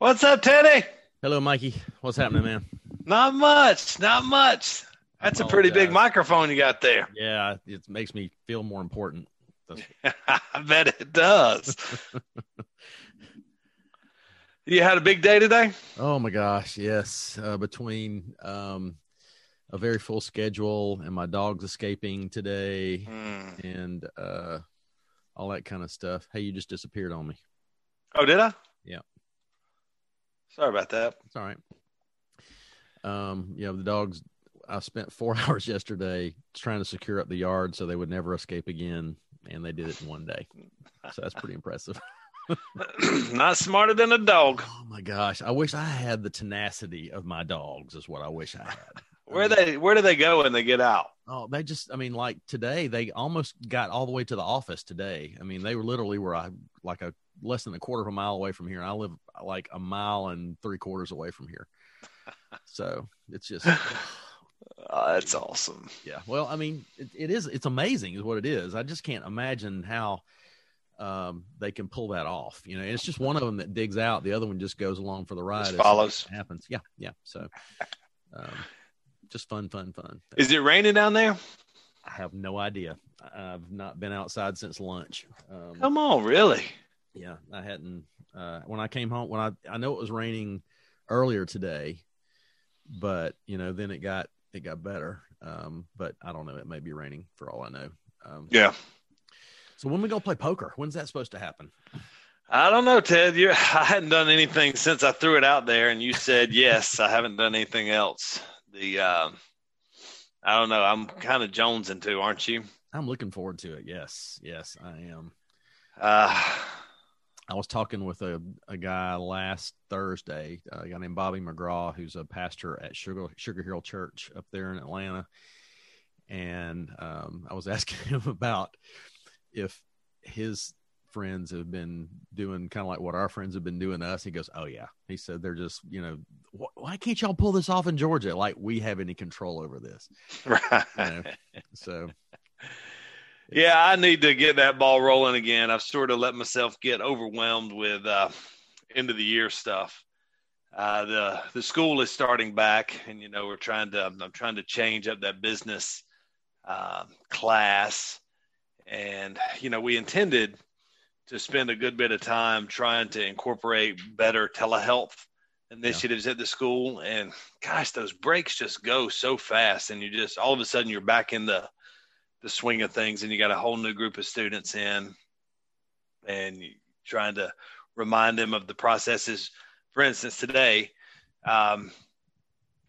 What's up, Teddy? Hello, Mikey. What's happening, man? Not much. Not much. That's a pretty big microphone you got there. Yeah, it makes me feel more important. I bet it does. you had a big day today? Oh my gosh, yes. Uh, between um, a very full schedule and my dog's escaping today mm. and uh, all that kind of stuff. Hey, you just disappeared on me. Oh, did I? Yeah. Sorry about that. It's all right. Um, you know, the dogs I spent four hours yesterday trying to secure up the yard so they would never escape again, and they did it in one day. So that's pretty impressive. Not smarter than a dog. Oh my gosh! I wish I had the tenacity of my dogs. Is what I wish I had. Where they where do they go when they get out? Oh, they just I mean, like today, they almost got all the way to the office today. I mean, they were literally were I like a less than a quarter of a mile away from here. I live like a mile and three quarters away from here. So it's just Oh, that's awesome. Yeah. Well, I mean, it, it is. It's amazing, is what it is. I just can't imagine how um, they can pull that off. You know, it's just one of them that digs out. The other one just goes along for the ride. Just follows. Happens. Yeah. Yeah. So, um, just fun, fun, fun. Is it raining down there? I have no idea. I've not been outside since lunch. Um, Come on, really? Yeah, I hadn't. Uh, when I came home, when I I know it was raining earlier today, but you know, then it got it got better. Um, but I don't know. It may be raining for all I know. Um, yeah. So when we gonna play poker? When's that supposed to happen? I don't know, Ted. You, I hadn't done anything since I threw it out there, and you said yes. I haven't done anything else. The uh, I don't know. I'm kind of jonesing too, aren't you? I'm looking forward to it. Yes, yes, I am. Uh, I was talking with a, a guy last Thursday, a guy named Bobby McGraw, who's a pastor at Sugar Sugar Hill Church up there in Atlanta, and um, I was asking him about if his friends have been doing kind of like what our friends have been doing to us. He goes, "Oh yeah," he said, "They're just you know, why can't y'all pull this off in Georgia? Like we have any control over this?" Right. You know? So yeah, I need to get that ball rolling again. I've sort of let myself get overwhelmed with uh, end of the year stuff. Uh, the the school is starting back, and you know we're trying to. I'm trying to change up that business uh, class, and you know we intended to spend a good bit of time trying to incorporate better telehealth initiatives yeah. at the school. And gosh, those breaks just go so fast, and you just all of a sudden you're back in the the swing of things and you got a whole new group of students in and trying to remind them of the processes. For instance today um,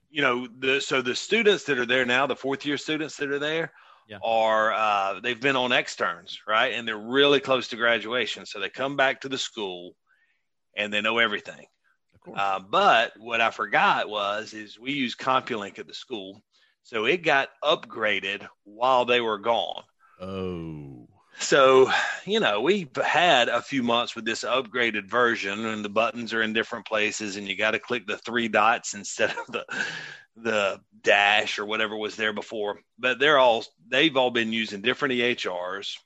you know the so the students that are there now the fourth year students that are there yeah. are uh, they've been on externs right? And they're really close to graduation. So they come back to the school and they know everything. Uh, but what i forgot was is we use CompuLink at the school so it got upgraded while they were gone. Oh. So, you know, we've had a few months with this upgraded version and the buttons are in different places and you got to click the three dots instead of the the dash or whatever was there before. But they're all they've all been using different EHRs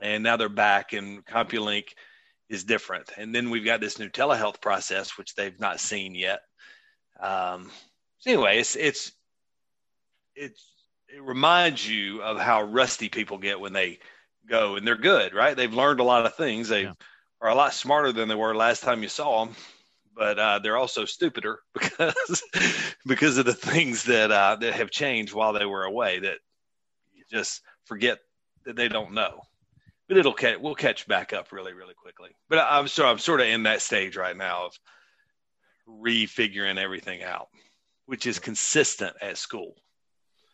and now they're back and CompuLink is different. And then we've got this new telehealth process which they've not seen yet. Um, so anyway, it's it's it's it reminds you of how rusty people get when they go and they're good, right? They've learned a lot of things. They yeah. are a lot smarter than they were last time you saw them, but uh, they're also stupider because because of the things that uh, that have changed while they were away that you just forget that they don't know. But it'll catch, we'll catch back up really, really quickly. But I'm so I'm sort of in that stage right now of refiguring everything out, which is consistent at school.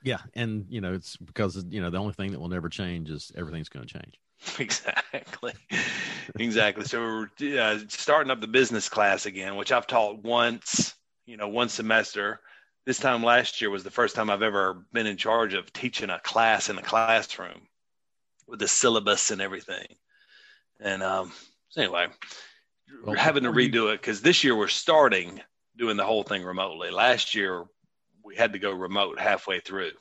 Yeah, and you know it's because you know the only thing that will never change is everything's going to change. Exactly, exactly. So we're uh, starting up the business class again, which I've taught once, you know, one semester. This time last year was the first time I've ever been in charge of teaching a class in a classroom with the syllabus and everything. And um, so anyway, well, we're having to redo it because this year we're starting doing the whole thing remotely. Last year we had to go remote halfway through.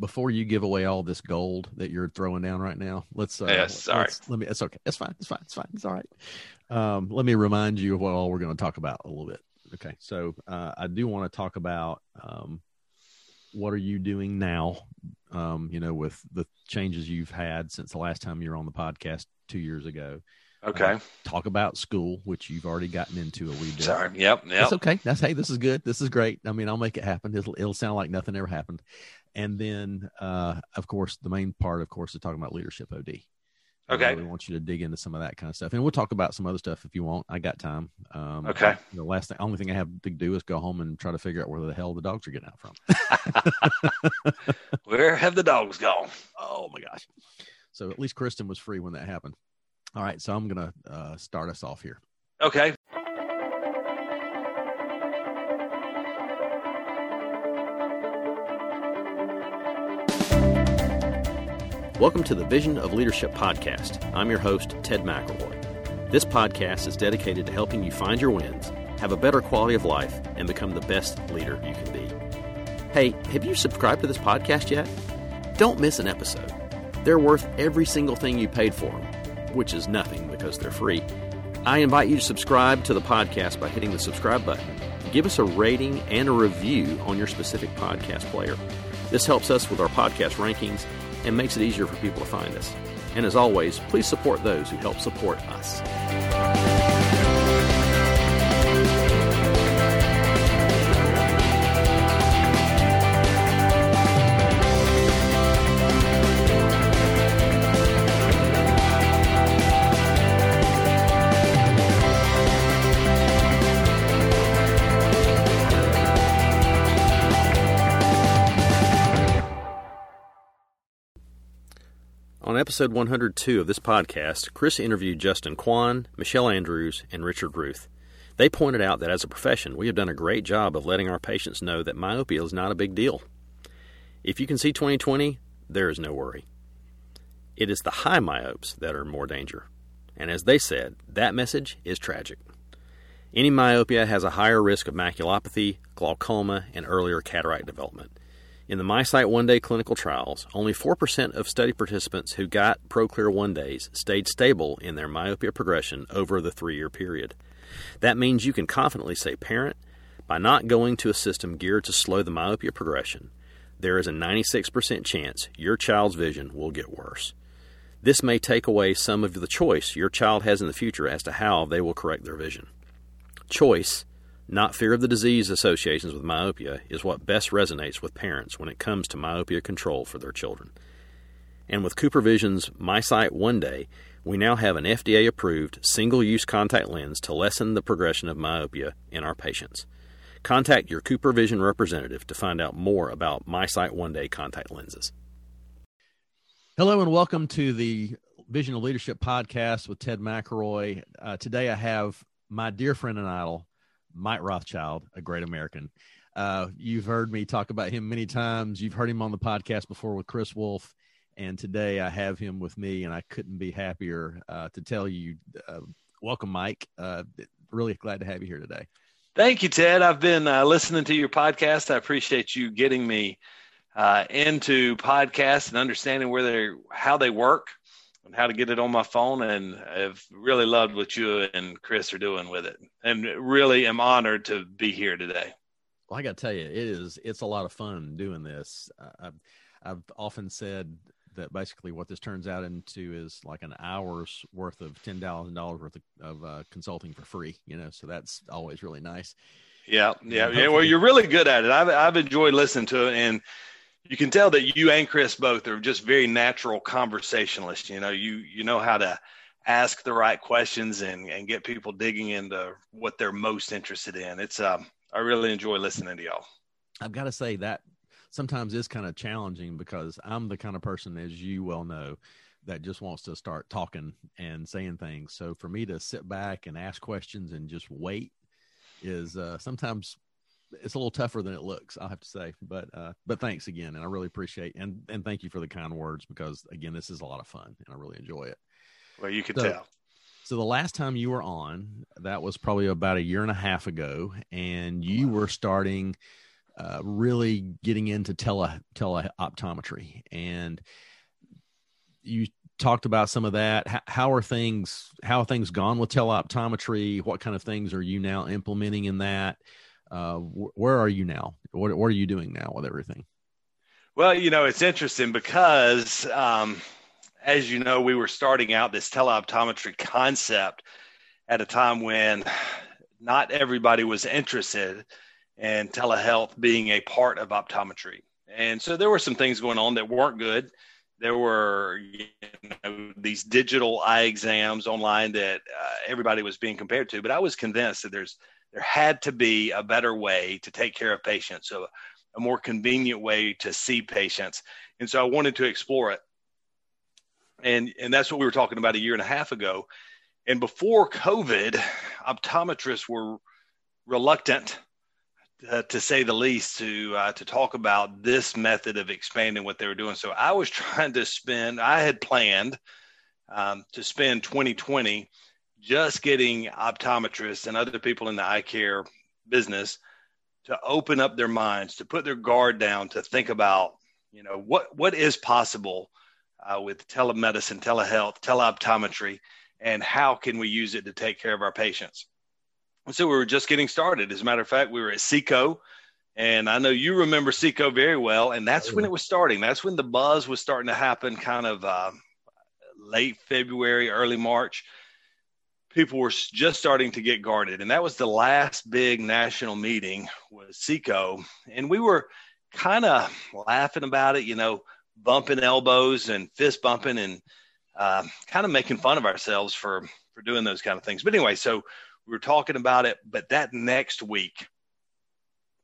before you give away all this gold that you're throwing down right now, let's. Uh, yes, sorry. Let's, let me. It's okay. It's fine. It's fine. It's fine. It's all right. Um, let me remind you of what all we're going to talk about a little bit. Okay, so uh, I do want to talk about um, what are you doing now? Um, you know, with the changes you've had since the last time you were on the podcast two years ago. Okay. Uh, talk about school, which you've already gotten into a wee bit. Sorry. Yep. Yep. That's okay. That's hey, this is good. This is great. I mean, I'll make it happen. It'll it'll sound like nothing ever happened. And then, uh, of course, the main part, of course, is talking about leadership OD. Okay. I really want you to dig into some of that kind of stuff, and we'll talk about some other stuff if you want. I got time. Um, Okay. The last thing, only thing I have to do is go home and try to figure out where the hell the dogs are getting out from. Where have the dogs gone? oh my gosh! So at least Kristen was free when that happened. All right, so I'm gonna uh, start us off here. Okay. Welcome to the Vision of Leadership podcast. I'm your host, Ted McElroy. This podcast is dedicated to helping you find your wins, have a better quality of life, and become the best leader you can be. Hey, have you subscribed to this podcast yet? Don't miss an episode. They're worth every single thing you paid for them, which is nothing because they're free. I invite you to subscribe to the podcast by hitting the subscribe button. Give us a rating and a review on your specific podcast player. This helps us with our podcast rankings and makes it easier for people to find us. And as always, please support those who help support us. On episode 102 of this podcast, Chris interviewed Justin Kwan, Michelle Andrews, and Richard Ruth. They pointed out that as a profession, we have done a great job of letting our patients know that myopia is not a big deal. If you can see 20/20, there is no worry. It is the high myopes that are more danger. And as they said, that message is tragic. Any myopia has a higher risk of maculopathy, glaucoma, and earlier cataract development. In the MiSight one day clinical trials, only 4% of study participants who got ProClear one days stayed stable in their myopia progression over the three year period. That means you can confidently say, parent, by not going to a system geared to slow the myopia progression, there is a 96% chance your child's vision will get worse. This may take away some of the choice your child has in the future as to how they will correct their vision. Choice, not fear of the disease associations with myopia, is what best resonates with parents when it comes to myopia control for their children. And with Cooper Vision's MiSight One Day, we now have an FDA approved single use contact lens to lessen the progression of myopia in our patients. Contact your Cooper Vision representative to find out more about MiSight One Day contact lenses. Hello and welcome to the Vision of Leadership podcast with Ted McElroy. Uh, today I have my dear friend and idol, Mike Rothschild, a great American. Uh, you've heard me talk about him many times. You've heard him on the podcast before with Chris Wolf. And today I have him with me, and I couldn't be happier uh, to tell you, uh, welcome, Mike. Uh, really glad to have you here today. Thank you, Ted. I've been uh, listening to your podcast. I appreciate you getting me uh, into podcasts and understanding where they how they work and how to get it on my phone. And I've really loved what you and Chris are doing with it, and really am honored to be here today. Well, I got to tell you, it is it's a lot of fun doing this. I've I've often said that basically what this turns out into is like an hour's worth of ten thousand dollars worth of, of uh, consulting for free. You know, so that's always really nice. Yeah, yeah, yeah. Well, you're really good at it. I've I've enjoyed listening to it, and you can tell that you and Chris both are just very natural conversationalists. You know, you you know how to ask the right questions and and get people digging into what they're most interested in. It's um, I really enjoy listening to y'all. I've got to say that sometimes is kind of challenging because I'm the kind of person, as you well know, that just wants to start talking and saying things. So for me to sit back and ask questions and just wait is uh, sometimes it's a little tougher than it looks. I'll have to say, but uh, but thanks again, and I really appreciate and and thank you for the kind words because again, this is a lot of fun and I really enjoy it. Well, you can So- tell. So the last time you were on, that was probably about a year and a half ago, and you were starting uh, really getting into tele teleoptometry, and you talked about some of that. How, how are things? How are things gone with teleoptometry? What kind of things are you now implementing in that? Uh, wh- where are you now? What, what are you doing now with everything? Well, you know, it's interesting because, um, as you know, we were starting out this teleoptometry concept at a time when not everybody was interested in telehealth being a part of optometry. And so there were some things going on that weren't good. There were you know, these digital eye exams online that uh, everybody was being compared to, but I was convinced that there's there had to be a better way to take care of patients, so a more convenient way to see patients. And so I wanted to explore it. And and that's what we were talking about a year and a half ago and before COVID, optometrists were reluctant, uh, to say the least, to uh, to talk about this method of expanding what they were doing. So I was trying to spend. I had planned um, to spend 2020 just getting optometrists and other people in the eye care business to open up their minds, to put their guard down, to think about, you know, what what is possible uh, with telemedicine, telehealth, teleoptometry and how can we use it to take care of our patients. And so we were just getting started. As a matter of fact, we were at SECO, and I know you remember SECO very well. And that's when it was starting. That's when the buzz was starting to happen, kind of uh, late February, early March. People were just starting to get guarded, and that was the last big national meeting was SECO, and we were kind of laughing about it, you know, bumping elbows and fist bumping and uh, kind of making fun of ourselves for for doing those kind of things. But anyway, so we were talking about it, but that next week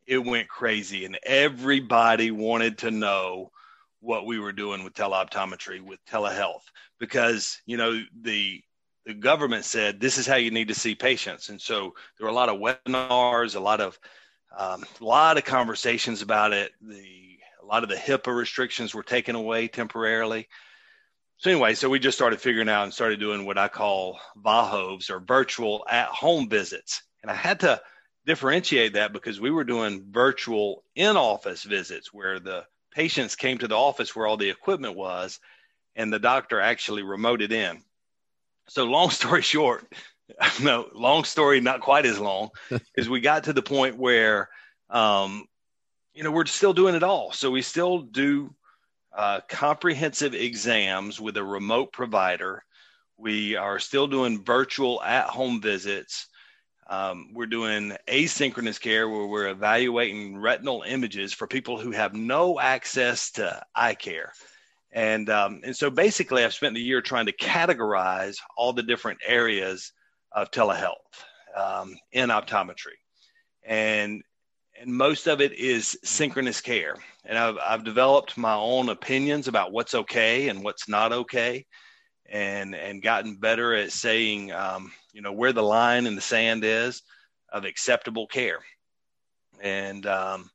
it went crazy, and everybody wanted to know what we were doing with teleoptometry, with telehealth, because you know the the government said this is how you need to see patients, and so there were a lot of webinars, a lot of um, a lot of conversations about it. The a lot of the HIPAA restrictions were taken away temporarily so anyway, so we just started figuring out and started doing what I call VAHOVs or virtual at home visits. And I had to differentiate that because we were doing virtual in office visits where the patients came to the office where all the equipment was and the doctor actually remoted in. So long story short, no, long story, not quite as long, is we got to the point where, um, you know, we're still doing it all. So we still do uh, comprehensive exams with a remote provider. We are still doing virtual at home visits. Um, we're doing asynchronous care where we're evaluating retinal images for people who have no access to eye care. And, um, and so basically, I've spent the year trying to categorize all the different areas of telehealth um, in optometry. And and most of it is synchronous care. And I've, I've developed my own opinions about what's okay and what's not okay, and and gotten better at saying, um, you know, where the line in the sand is of acceptable care. And um,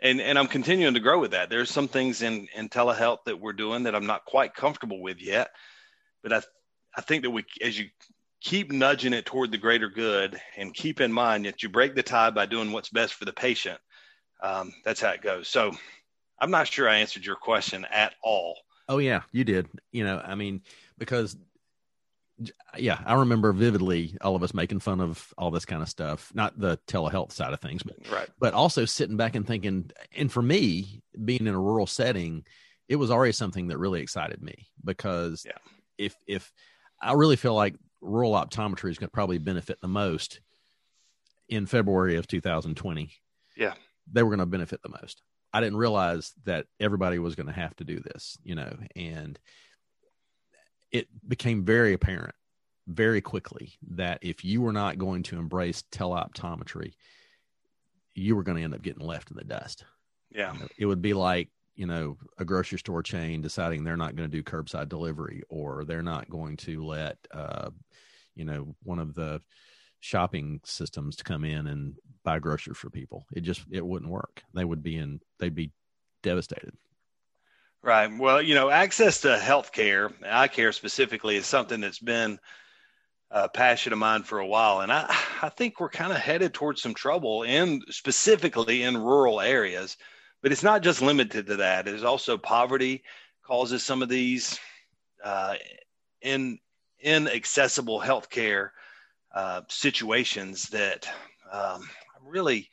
and and I'm continuing to grow with that. There's some things in in telehealth that we're doing that I'm not quite comfortable with yet, but I I think that we as you keep nudging it toward the greater good and keep in mind that you break the tie by doing what's best for the patient. Um, that's how it goes. So I'm not sure I answered your question at all. Oh yeah, you did. You know, I mean, because yeah, I remember vividly all of us making fun of all this kind of stuff, not the telehealth side of things, but right. but also sitting back and thinking and for me, being in a rural setting, it was already something that really excited me because yeah. if if I really feel like rural optometry is going to probably benefit the most in February of 2020. Yeah. They were going to benefit the most. I didn't realize that everybody was going to have to do this, you know, and it became very apparent very quickly that if you were not going to embrace teleoptometry, you were going to end up getting left in the dust. Yeah. You know, it would be like you know a grocery store chain deciding they're not going to do curbside delivery or they're not going to let uh, you know one of the shopping systems to come in and buy groceries for people it just it wouldn't work they would be in they'd be devastated right well you know access to health care eye care specifically is something that's been a passion of mine for a while, and I I think we're kind of headed towards some trouble, in specifically in rural areas. But it's not just limited to that. It's also poverty causes some of these uh, in inaccessible healthcare uh, situations that um, I'm really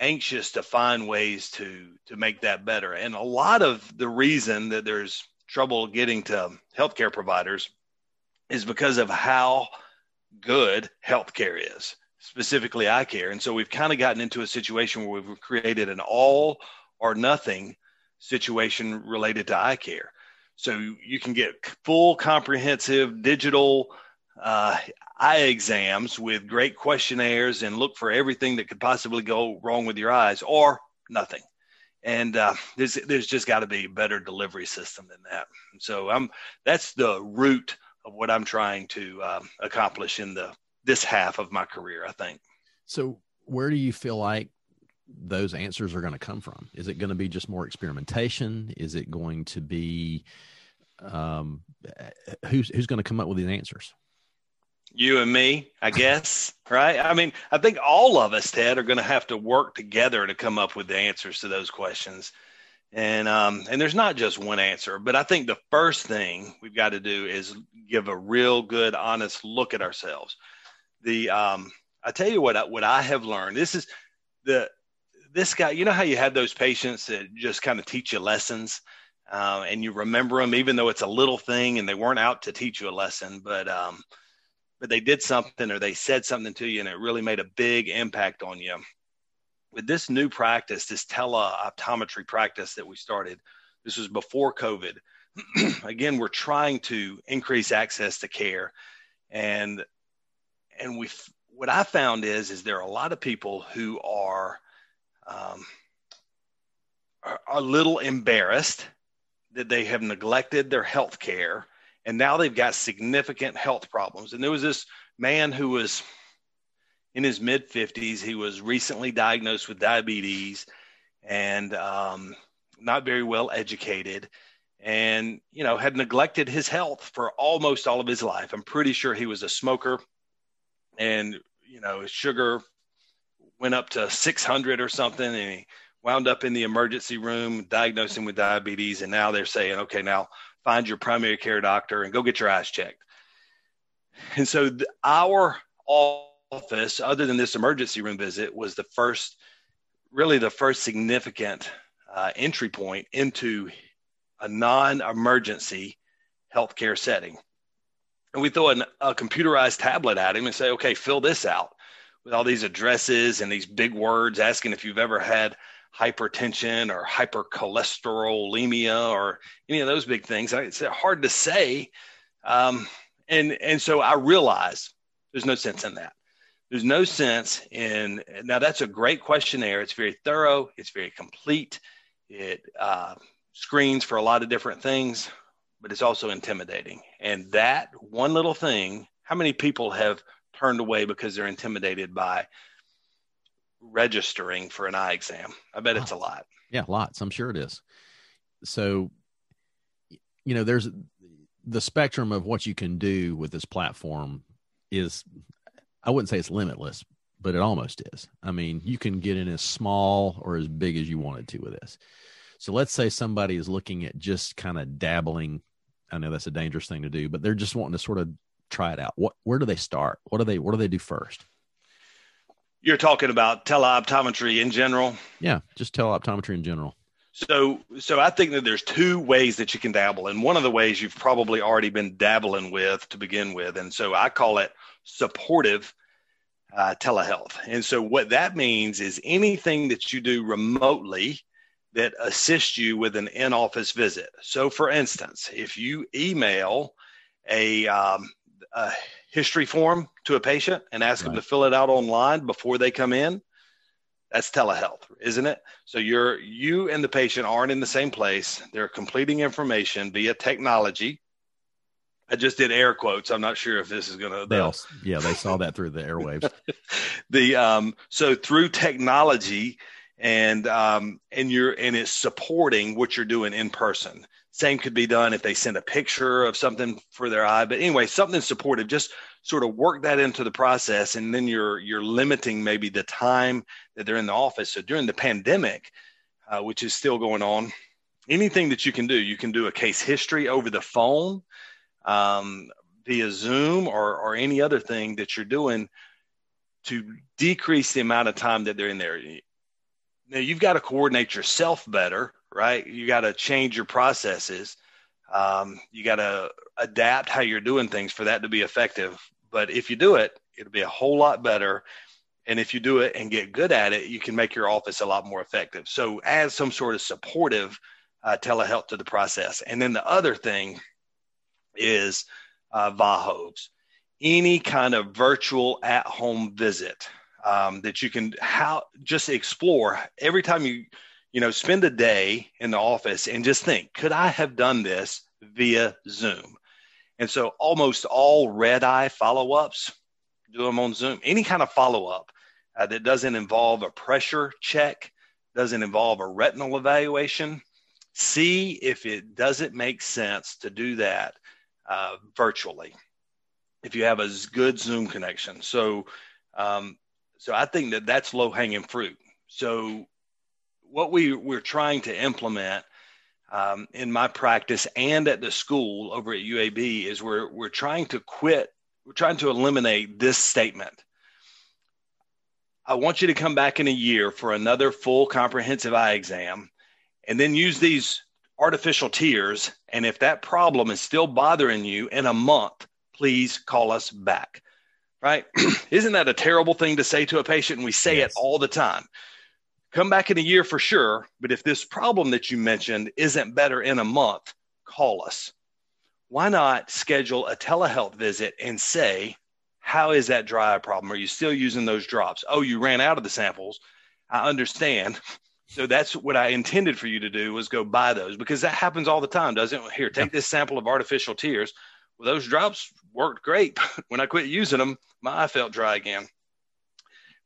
anxious to find ways to to make that better. And a lot of the reason that there's trouble getting to healthcare providers is because of how good healthcare is, specifically eye care. And so we've kind of gotten into a situation where we've created an all or nothing situation related to eye care. So you can get full comprehensive digital uh, eye exams with great questionnaires and look for everything that could possibly go wrong with your eyes or nothing. And uh, there's there's just got to be a better delivery system than that. so I'm that's the root of what I'm trying to um, accomplish in the this half of my career. I think. So where do you feel like those answers are going to come from? Is it going to be just more experimentation? Is it going to be um, who's who's going to come up with these answers? You and me, I guess, right? I mean, I think all of us, Ted, are going to have to work together to come up with the answers to those questions. And um, and there's not just one answer, but I think the first thing we've got to do is give a real good, honest look at ourselves. The um, I tell you what, I, what I have learned. This is the this guy, you know how you have those patients that just kind of teach you lessons uh, and you remember them, even though it's a little thing and they weren't out to teach you a lesson, but, um, but they did something or they said something to you and it really made a big impact on you. With this new practice, this teleoptometry practice that we started, this was before COVID. Again, we're trying to increase access to care. And, and we, what I found is, is there are a lot of people who are, um, are a little embarrassed that they have neglected their health care and now they've got significant health problems. And there was this man who was in his mid 50s. He was recently diagnosed with diabetes and um, not very well educated and, you know, had neglected his health for almost all of his life. I'm pretty sure he was a smoker and, you know, his sugar went up to 600 or something and he wound up in the emergency room diagnosing with diabetes and now they're saying okay now find your primary care doctor and go get your eyes checked. And so the, our office other than this emergency room visit was the first really the first significant uh, entry point into a non-emergency healthcare setting. And we throw an, a computerized tablet at him and say okay fill this out with all these addresses and these big words asking if you've ever had hypertension or hypercholesterolemia or any of those big things. It's hard to say. Um, and, and so I realize there's no sense in that. There's no sense in, now that's a great questionnaire. It's very thorough. It's very complete. It uh, screens for a lot of different things, but it's also intimidating. And that one little thing, how many people have turned away because they're intimidated by registering for an eye exam. I bet it's a lot. Yeah, lots. I'm sure it is. So, you know, there's the spectrum of what you can do with this platform is, I wouldn't say it's limitless, but it almost is. I mean, you can get in as small or as big as you wanted to with this. So let's say somebody is looking at just kind of dabbling. I know that's a dangerous thing to do, but they're just wanting to sort of try it out. What, where do they start? What do they, what do they do first? You're talking about teleoptometry in general? Yeah, just teleoptometry in general. So, so I think that there's two ways that you can dabble, and one of the ways you've probably already been dabbling with to begin with, and so I call it supportive uh, telehealth. And so, what that means is anything that you do remotely that assists you with an in-office visit. So, for instance, if you email a, um, a history form to a patient and ask right. them to fill it out online before they come in, that's telehealth, isn't it? So you're you and the patient aren't in the same place. They're completing information via technology. I just did air quotes. I'm not sure if this is going to. Yeah, they saw that through the airwaves. the um, so through technology and um, and you're and it's supporting what you're doing in person. Same could be done if they send a picture of something for their eye. But anyway, something supportive, just sort of work that into the process. And then you're, you're limiting maybe the time that they're in the office. So during the pandemic, uh, which is still going on, anything that you can do, you can do a case history over the phone, um, via Zoom or, or any other thing that you're doing to decrease the amount of time that they're in there. Now you've got to coordinate yourself better right? You got to change your processes. Um, you got to adapt how you're doing things for that to be effective. But if you do it, it'll be a whole lot better. And if you do it and get good at it, you can make your office a lot more effective. So add some sort of supportive uh, telehealth to the process. And then the other thing is uh, VAHOs, any kind of virtual at home visit um, that you can how just explore every time you you know, spend a day in the office and just think, could I have done this via Zoom? And so almost all red eye follow ups, do them on Zoom. Any kind of follow up uh, that doesn't involve a pressure check, doesn't involve a retinal evaluation, see if it doesn't make sense to do that uh, virtually if you have a good Zoom connection. So, um, so I think that that's low hanging fruit. So what we we're trying to implement um, in my practice and at the school over at UAB is we're we're trying to quit. We're trying to eliminate this statement. I want you to come back in a year for another full comprehensive eye exam, and then use these artificial tears. And if that problem is still bothering you in a month, please call us back. Right? Isn't that a terrible thing to say to a patient? And we say yes. it all the time come back in a year for sure. But if this problem that you mentioned isn't better in a month, call us. Why not schedule a telehealth visit and say, how is that dry eye problem? Are you still using those drops? Oh, you ran out of the samples. I understand. So that's what I intended for you to do was go buy those because that happens all the time, doesn't it? Here, take this sample of artificial tears. Well, those drops worked great. when I quit using them, my eye felt dry again.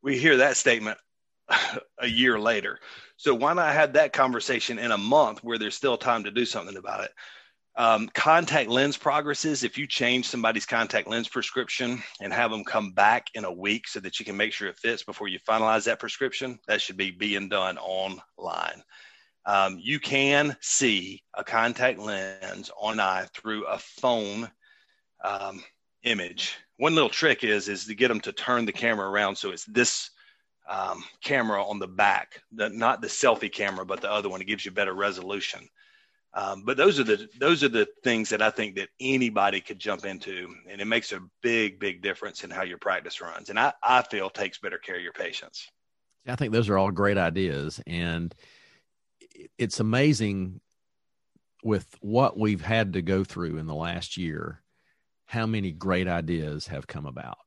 We hear that statement a year later. So why not have that conversation in a month where there's still time to do something about it? Um, contact lens progresses. If you change somebody's contact lens prescription and have them come back in a week so that you can make sure it fits before you finalize that prescription, that should be being done online. Um, you can see a contact lens on eye through a phone um, image. One little trick is is to get them to turn the camera around so it's this um, camera on the back, the, not the selfie camera, but the other one. It gives you better resolution. Um, but those are the those are the things that I think that anybody could jump into, and it makes a big big difference in how your practice runs. And I I feel takes better care of your patients. I think those are all great ideas, and it's amazing with what we've had to go through in the last year, how many great ideas have come about.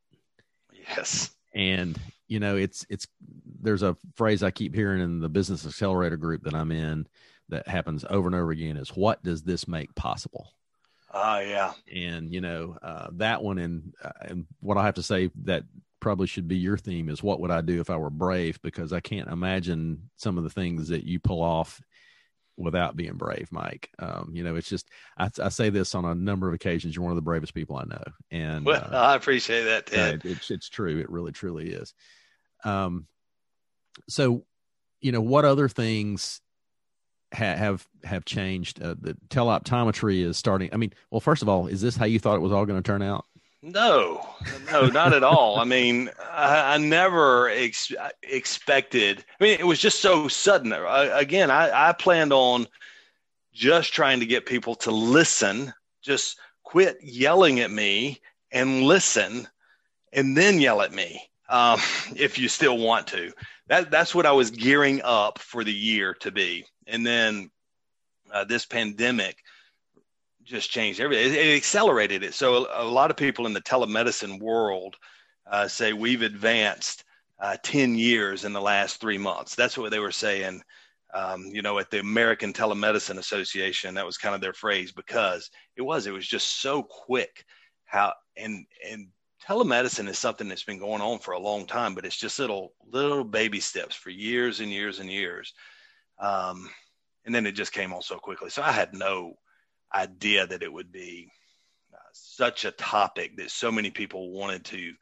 Yes. And you know it's it's there's a phrase i keep hearing in the business accelerator group that i'm in that happens over and over again is what does this make possible? Ah uh, yeah. And you know uh, that one and uh, and what i have to say that probably should be your theme is what would i do if i were brave? Because i can't imagine some of the things that you pull off without being brave, Mike. Um, you know, it's just I, I, say this on a number of occasions. You're one of the bravest people I know, and well, uh, I appreciate that. Ted. Uh, it's it's true. It really truly is. Um, so, you know, what other things ha- have have changed? Uh, the teleoptometry is starting. I mean, well, first of all, is this how you thought it was all going to turn out? No, no, not at all. I mean, I, I never ex- expected. I mean, it was just so sudden. I, again, I, I planned on just trying to get people to listen, just quit yelling at me and listen, and then yell at me um, if you still want to. That that's what I was gearing up for the year to be, and then uh, this pandemic just changed everything. It, it, accelerated it. So a, a, lot of people in the telemedicine world uh, say we've advanced uh, 10 years in the last three months. That's what they were saying. Um, you know, at the American Telemedicine Association, that was kind of their phrase because it was, it was just so quick how, and, and telemedicine is something that's been going on for a long time, but it's just little, little baby steps for years and years and years. Um, and then it just came on so quickly. So I had no, idea that it would be uh, such a topic that so many people wanted to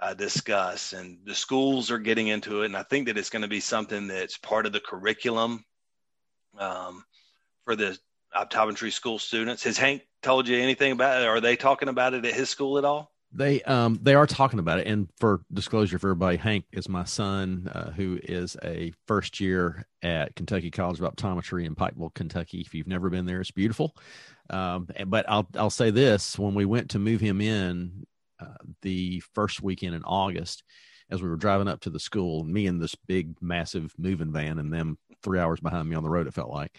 uh, discuss. And the schools are getting into it. And I think that it's going to be something that's part of the curriculum um, for the optometry school students. Has Hank told you anything about it? Are they talking about it at his school at all? They um they are talking about it, and for disclosure for everybody, Hank is my son, uh, who is a first year at Kentucky College of Optometry in Pikeville, Kentucky. If you've never been there, it's beautiful. Um, but I'll I'll say this: when we went to move him in uh, the first weekend in August, as we were driving up to the school, me and this big, massive moving van, and them three hours behind me on the road, it felt like.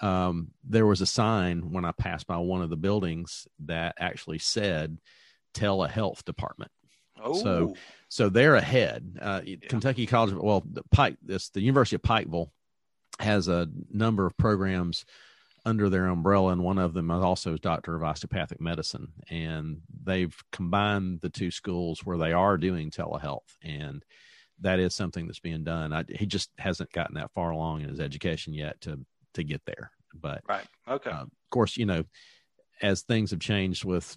Um, there was a sign when I passed by one of the buildings that actually said telehealth department. Oh. So, so they're ahead. Uh, yeah. Kentucky College, well, the Pike, this the University of Pikeville has a number of programs under their umbrella, and one of them is also is Doctor of Osteopathic Medicine, and they've combined the two schools where they are doing telehealth, and that is something that's being done. I, he just hasn't gotten that far along in his education yet to to get there, but right, okay. Uh, of course, you know, as things have changed with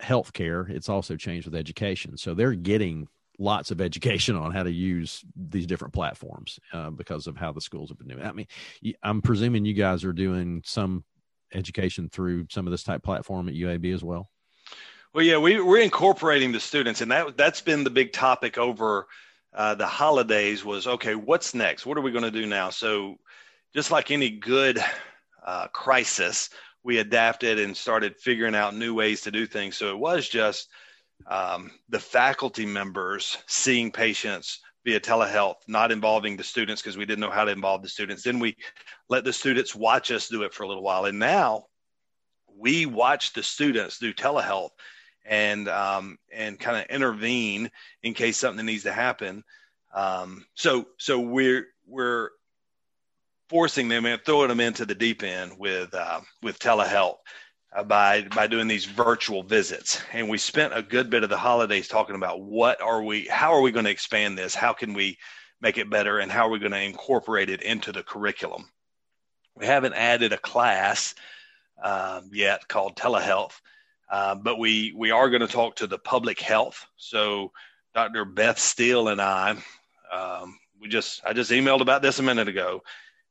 healthcare, it's also changed with education. So they're getting lots of education on how to use these different platforms uh, because of how the schools have been doing. I mean, I'm presuming you guys are doing some education through some of this type platform at UAB as well. Well, yeah, we, we're incorporating the students, and that that's been the big topic over uh, the holidays. Was okay, what's next? What are we going to do now? So, just like any good uh, crisis, we adapted and started figuring out new ways to do things. So it was just um, the faculty members seeing patients via telehealth, not involving the students because we didn't know how to involve the students. Then we let the students watch us do it for a little while. And now we watch the students do telehealth and um, and kind of intervene in case something needs to happen. Um, so so we're we're forcing them and throwing them into the deep end with uh, with telehealth uh, by by doing these virtual visits. And we spent a good bit of the holidays talking about what are we, how are we going to expand this? How can we make it better? And how are we going to incorporate it into the curriculum? We haven't added a class uh, yet called telehealth, uh, but we we are going to talk to the public health. So Dr. Beth Steele and I, um, we just I just emailed about this a minute ago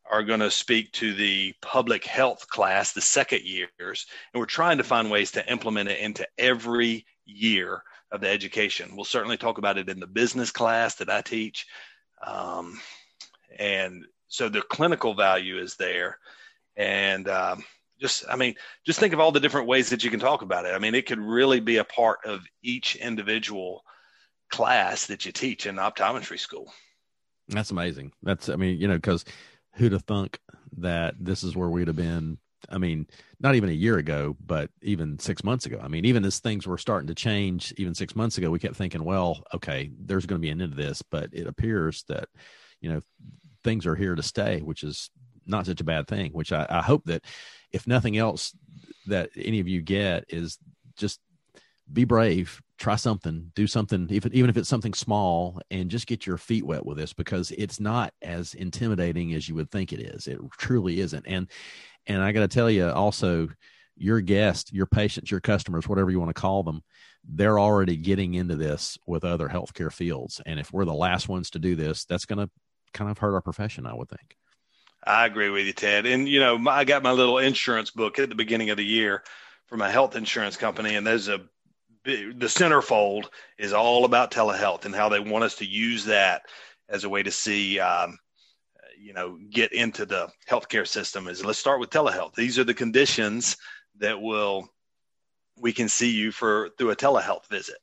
are going to speak to the public health class, the second years, and we're trying to find ways to implement it into every year of the education. We'll certainly talk about it in the business class that I teach. Um, and so the clinical value is there. And um, just, I mean, just think of all the different ways that you can talk about it. I mean, it could really be a part of each individual class that you teach in optometry school. That's amazing. That's, I mean, you know, because who'd have thunk that this is where we'd have been I mean, not even a year ago, but even six months ago. I mean, even as things were starting to change, even six months ago, we kept thinking, well, okay, there's going to be an end to this, but it appears that, you know, things are here to stay, which is not such a bad thing. Which I, I hope that, if nothing else, that any of you get is just be brave, try something, do something, even even if it's something small, and just get your feet wet with this because it's not as intimidating as you would think it is. It truly isn't. And and I got to tell you also, your guests, your patients, your customers, whatever you want to call them, they're already getting into this with other healthcare fields. And if we're the last ones to do this, that's going to kind of hurt our profession, I would think. I agree with you, Ted. And you know, I got my little insurance book at the beginning of the year for my health insurance company, and there's a the centerfold is all about telehealth and how they want us to use that as a way to see, um, you know, get into the healthcare system. Is let's start with telehealth. These are the conditions that will we can see you for through a telehealth visit,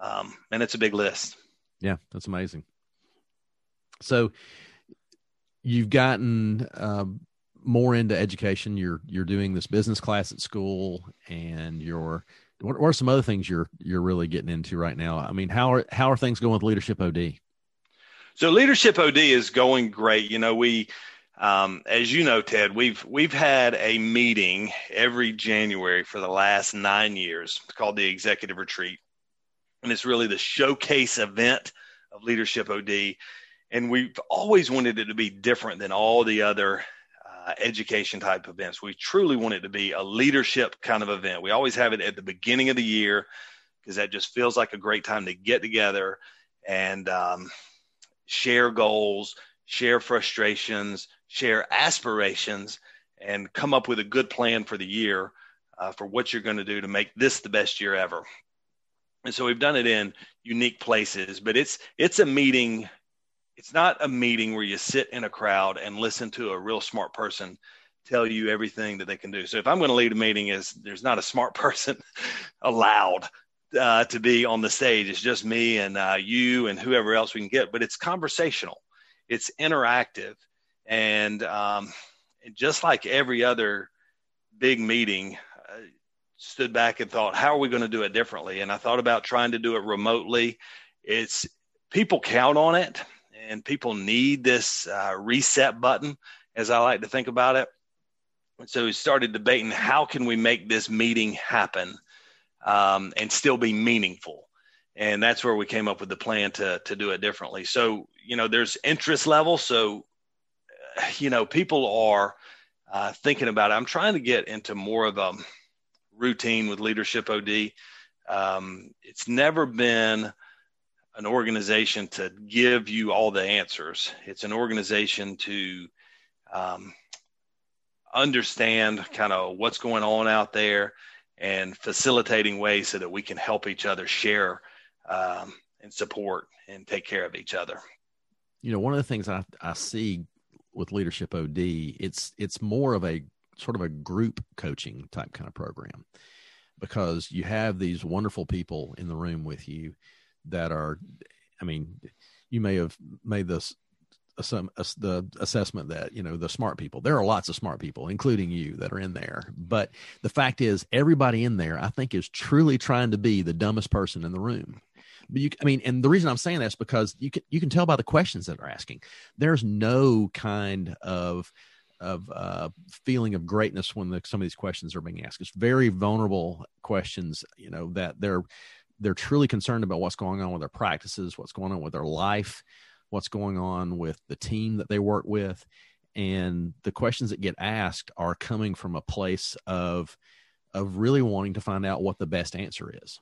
um, and it's a big list. Yeah, that's amazing. So you've gotten um, more into education. You're you're doing this business class at school, and you're what, are some other things you're you're really getting into right now? I mean, how are how are things going with Leadership OD? So Leadership OD is going great. You know, we um, as you know, Ted, we've we've had a meeting every January for the last nine years called the Executive Retreat, and it's really the showcase event of Leadership OD. And we've always wanted it to be different than all the other education type events. We truly want it to be a leadership kind of event. We always have it at the beginning of the year because that just feels like a great time to get together and um, share goals, share frustrations, share aspirations, and come up with a good plan for the year uh, for what you're going to do to make this the best year ever. And so we've done it in unique places, but it's it's a meeting. It's not a meeting where you sit in a crowd and listen to a real smart person tell you everything that they can do. So if I'm going to lead a meeting, is there's not a smart person allowed uh, to be on the stage. It's just me and uh, you and whoever else we can get, but it's conversational, it's interactive, and, um, just like every other big meeting, uh, stood back and thought, how are we going to do it differently? And I thought about trying to do it remotely. It's people count on it, and people need this uh, reset button, as I like to think about it. And so we started debating how can we make this meeting happen um, and still be meaningful. And that's where we came up with the plan to to do it differently. So you know, there's interest level. So you know, people are uh, thinking about it. I'm trying to get into more of a routine with Leadership OD. Um, it's never been an organization to give you all the answers. It's an organization to um, understand kind of what's going on out there and facilitating ways so that we can help each other share um, and support and take care of each other. You know, one of the things I, I see with Leadership OD, it's it's more of a sort of a group coaching type kind of program because you have these wonderful people in the room with you that are, I mean, you may have made this some the assessment that you know the smart people there are lots of smart people including you that are in there. But the fact is everybody in there i think is truly trying to be the dumbest person in the room. But you i mean and the reason i'm saying that is because you can you can tell by the questions that are asking. There's no kind of of uh, feeling of greatness when the, some of these questions are being asked. It's very vulnerable questions, you know, that they're they're truly concerned about what's going on with their practices, what's going on with their life, what's going on with the team that they work with. And the questions that get asked are coming from a place of of really wanting to find out what the best answer is.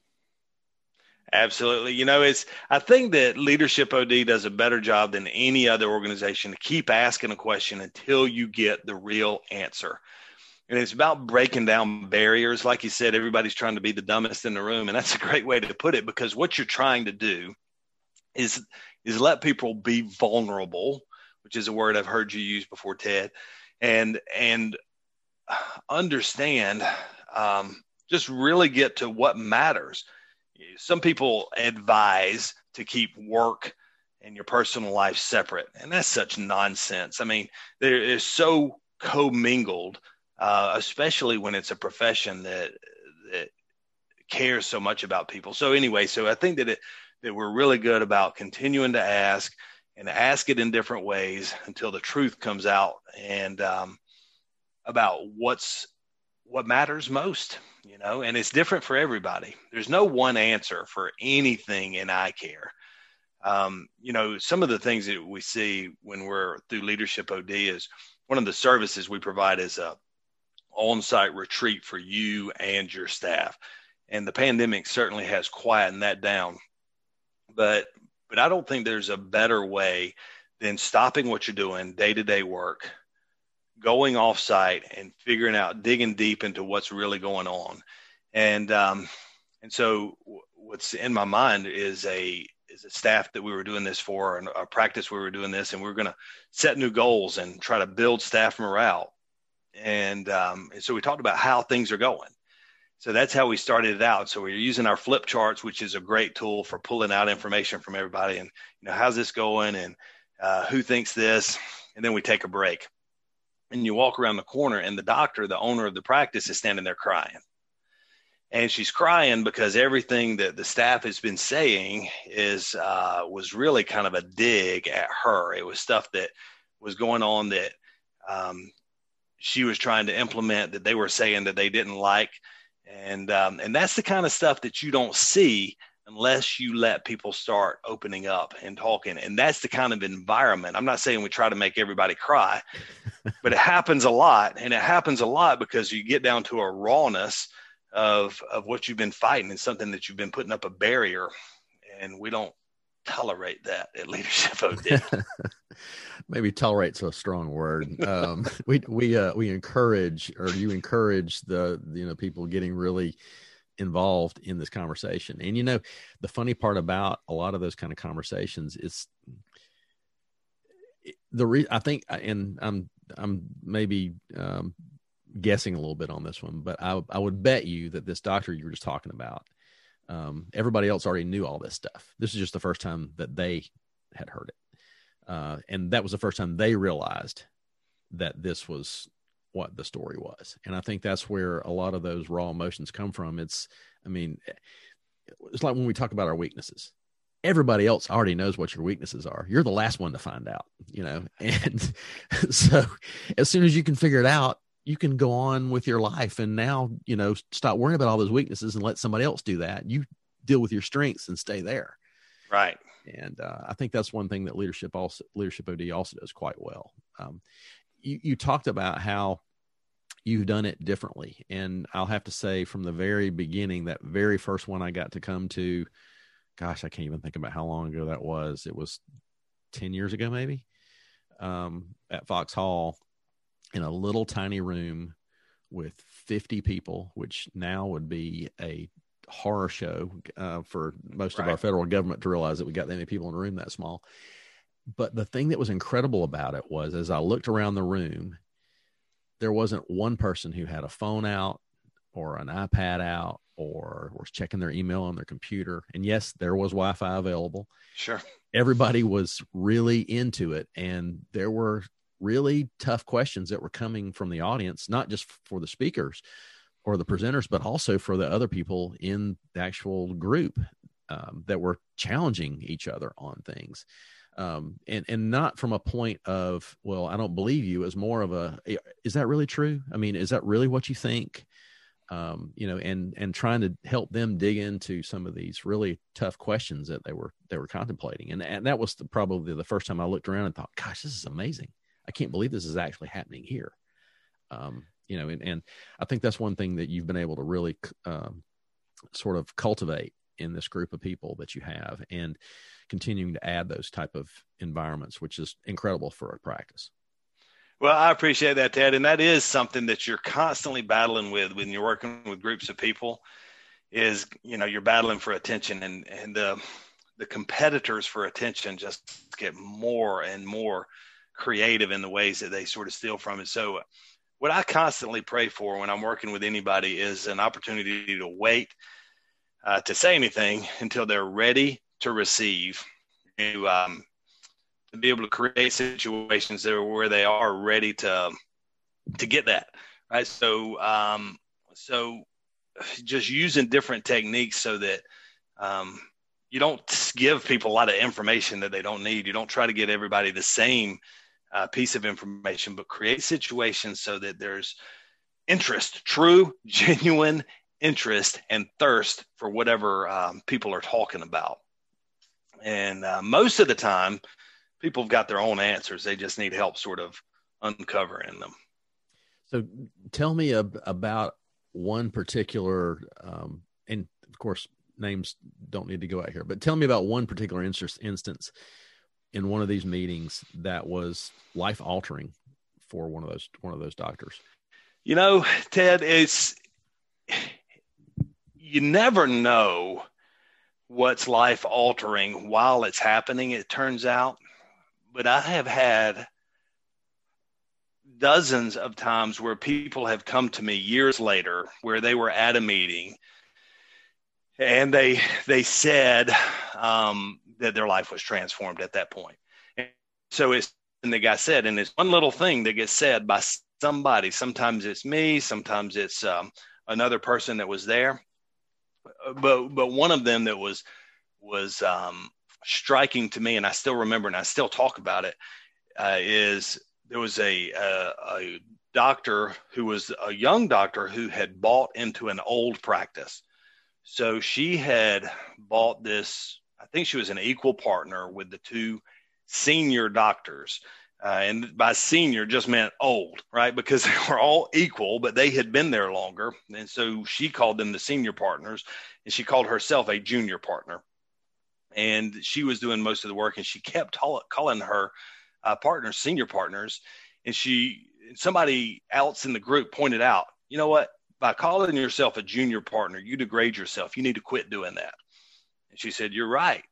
Absolutely. You know, it's I think that Leadership OD does a better job than any other organization to keep asking a question until you get the real answer. And it's about breaking down barriers. Like you said, everybody's trying to be the dumbest in the room. And that's a great way to put it because what you're trying to do is is let people be vulnerable, which is a word I've heard you use before, Ted, and and understand, um, just really get to what matters. Some people advise to keep work and your personal life separate, and that's such nonsense. I mean, there is so commingled, uh, especially when it's a profession that that cares so much about people. So anyway, so I think that it that we're really good about continuing to ask and ask it in different ways until the truth comes out and um, about what's what matters most you know and it's different for everybody there's no one answer for anything in eye care um, you know some of the things that we see when we're through leadership od is one of the services we provide is a on-site retreat for you and your staff and the pandemic certainly has quietened that down but but I don't think there's a better way than stopping what you're doing day to day work, going off site and figuring out, digging deep into what's really going on. And um, and so what's in my mind is a is a staff that we were doing this for and a practice we were doing this and we are going to set new goals and try to build staff morale. And, um, so we talked about how things are going so that's how we started it out. So we are using our flip charts, which is a great tool for pulling out information from everybody and, you know, how's this going and uh, who thinks this? And then we take a break. And you walk around the corner and the doctor, the owner of the practice, is standing there crying. And she's crying because everything that the staff has been saying is uh, was really kind of a dig at her. It was stuff that was going on that um, she was trying to implement that they were saying that they didn't like and um, and that's the kind of stuff that you don't see unless you let people start opening up and talking. And that's the kind of environment. I'm not saying we try to make everybody cry, but it happens a lot. And it happens a lot because you get down to a rawness of of what you've been fighting and something that you've been putting up a barrier. And we don't tolerate that at Leadership OD. Maybe tolerate's a strong word. Um, we we uh, we encourage, or you encourage the you know people getting really involved in this conversation. And you know, the funny part about a lot of those kind of conversations is the re- I think, and I'm I'm maybe um, guessing a little bit on this one, but I I would bet you that this doctor you were just talking about, um, everybody else already knew all this stuff. This is just the first time that they had heard it, uh, and that was the first time they realized that this was what the story was. And I think that's where a lot of those raw emotions come from. It's, I mean, it's like when we talk about our weaknesses. Everybody else already knows what your weaknesses are. You're the last one to find out, you know. And so as soon as you can figure it out, you can go on with your life and now, you know, stop worrying about all those weaknesses and let somebody else do that. You deal with your strengths and stay there. Right. And uh, I think that's one thing that leadership also leadership OD also does quite well. Um, you, you talked about how you've done it differently. And I'll have to say from the very beginning, that very first one I got to come to, gosh, I can't even think about how long ago that was. It was 10 years ago, maybe, um, at Foxhall in a little tiny room with 50 people, which now would be a horror show uh, for most right. of our federal government to realize that we got that many people in a room that small. But the thing that was incredible about it was as I looked around the room, there wasn't one person who had a phone out or an iPad out or was checking their email on their computer. And yes, there was Wi Fi available. Sure. Everybody was really into it. And there were really tough questions that were coming from the audience, not just for the speakers or the presenters, but also for the other people in the actual group um, that were challenging each other on things. Um, and and not from a point of well i don't believe you as more of a is that really true? I mean is that really what you think? Um, you know and and trying to help them dig into some of these really tough questions that they were they were contemplating. And, and that was the, probably the first time i looked around and thought gosh this is amazing i can't believe this is actually happening here um, you know and, and i think that's one thing that you've been able to really um, sort of cultivate in this group of people that you have and continuing to add those type of environments, which is incredible for a practice. Well, I appreciate that, Ted, and that is something that you're constantly battling with when you're working with groups of people. Is you know you're battling for attention, and and the the competitors for attention just get more and more creative in the ways that they sort of steal from it. So, what I constantly pray for when I'm working with anybody is an opportunity to wait uh, to say anything until they're ready to receive, to, um, to be able to create situations that where they are ready to to get that right. So um, so just using different techniques so that um, you don't give people a lot of information that they don't need. You don't try to get everybody the same uh, piece of information, but create situations so that there's interest, true, genuine interest, and thirst for whatever um, people are talking about. And uh, most of the time, people have got their own answers. They just need help sort of uncovering them. So tell me ab- about one particular, um, and of course, names don't need to go out here, but tell me about one particular instance, instance in one of these meetings that was life altering for one of those one of those doctors. You know, Ted, it's you never know what's life altering while it's happening, it turns out. But I have had dozens of times where people have come to me years later where they were at a meeting and they they said um, that their life was transformed at that point. And so it's and the guy said, and it's one little thing that gets said by somebody. Sometimes it's me, sometimes it's um, another person that was there but but one of them that was was um, striking to me, and I still remember, and I still talk about it, uh, is there was a, a, a doctor who was a young doctor who had bought into an old practice. So she had bought this, I think she was an equal partner with the two senior doctors. Uh, and by senior just meant old, right? Because they were all equal, but they had been there longer. And so she called them the senior partners and she called herself a junior partner. And she was doing most of the work and she kept calling her uh, partners senior partners. And she, somebody else in the group pointed out, you know what? By calling yourself a junior partner, you degrade yourself. You need to quit doing that. She said, You're right.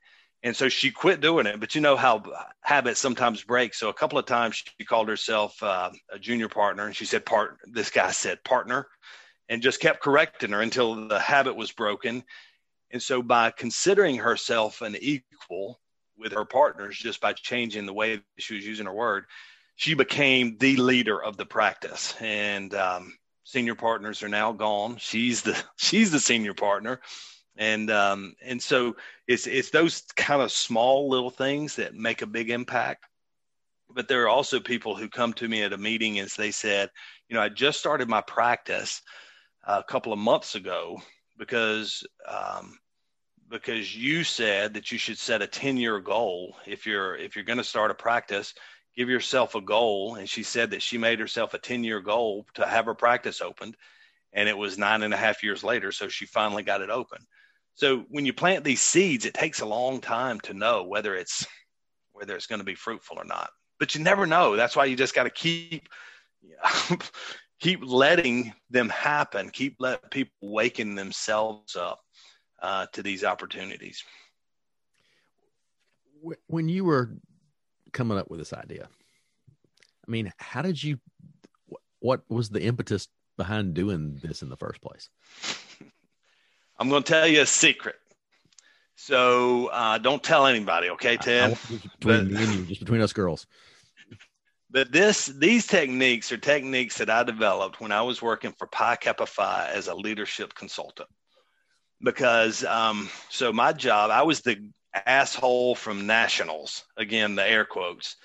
And so she quit doing it. But you know how habits sometimes break. So a couple of times she called herself uh, a junior partner, and she said, "Part." This guy said partner, and just kept correcting her until the habit was broken. And so by considering herself an equal with her partners, just by changing the way she was using her word, she became the leader of the practice. And um, senior partners are now gone. She's the she's the senior partner and um, and so it's it's those kind of small little things that make a big impact. But there are also people who come to me at a meeting and they said, you know, I just started my practice a couple of months ago because um, because you said that you should set a 10 year goal. If you're if you're going to start a practice give yourself a goal. And she said that she made herself a 10 year goal to have her practice opened and it was nine and a half years later so she finally got it open so when you plant these seeds, it takes a long time to know whether it's whether it's going to be fruitful or not. But you never know. That's why you just got to keep keep letting them happen. Keep let people waking themselves up uh, to these opportunities. When you were coming up with this idea, I mean, how did you? What was the impetus behind doing this in the first place? I'm going to tell you a secret. So uh, don't tell anybody, okay, Ted? between but, me and you, just between us girls. But this, these techniques are techniques that I developed when I was working for Pi Kappa Phi as a leadership consultant. Because, um, so my job, I was the asshole from nationals. Again, the air quotes.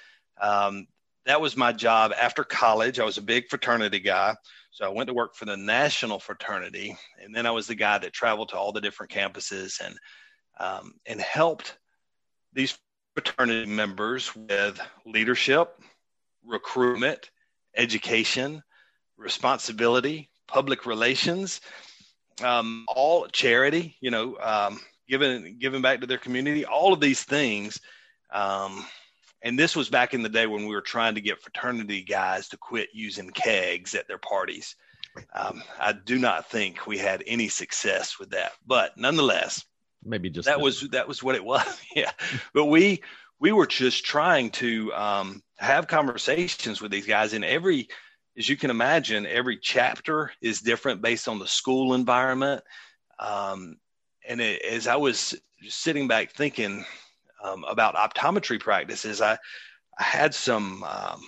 Um, that was my job after college. I was a big fraternity guy. So I went to work for the national fraternity, and then I was the guy that traveled to all the different campuses and um, and helped these fraternity members with leadership, recruitment, education, responsibility, public relations, um, all charity. You know, um, giving giving back to their community. All of these things. Um, and this was back in the day when we were trying to get fraternity guys to quit using kegs at their parties. Um, I do not think we had any success with that, but nonetheless, maybe just that was that was what it was. yeah, but we we were just trying to um, have conversations with these guys, and every as you can imagine, every chapter is different based on the school environment. Um, and it, as I was sitting back thinking, um, about optometry practices, I, I had some um,